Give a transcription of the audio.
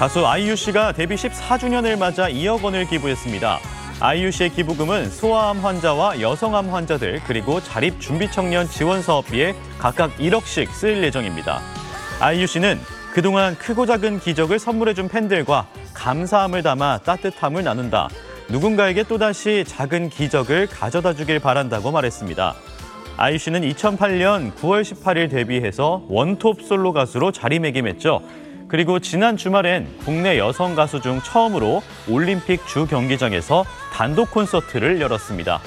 가수 아이유 씨가 데뷔 14주년을 맞아 2억 원을 기부했습니다. 아이유 씨의 기부금은 소아암 환자와 여성암 환자들 그리고 자립 준비 청년 지원 사업비에 각각 1억씩 쓰일 예정입니다. 아이유 씨는 그동안 크고 작은 기적을 선물해준 팬들과 감사함을 담아 따뜻함을 나눈다. 누군가에게 또다시 작은 기적을 가져다 주길 바란다고 말했습니다. 아이유 씨는 2008년 9월 18일 데뷔해서 원톱 솔로 가수로 자리매김했죠. 그리고 지난 주말엔 국내 여성 가수 중 처음으로 올림픽 주 경기장에서 단독 콘서트를 열었습니다.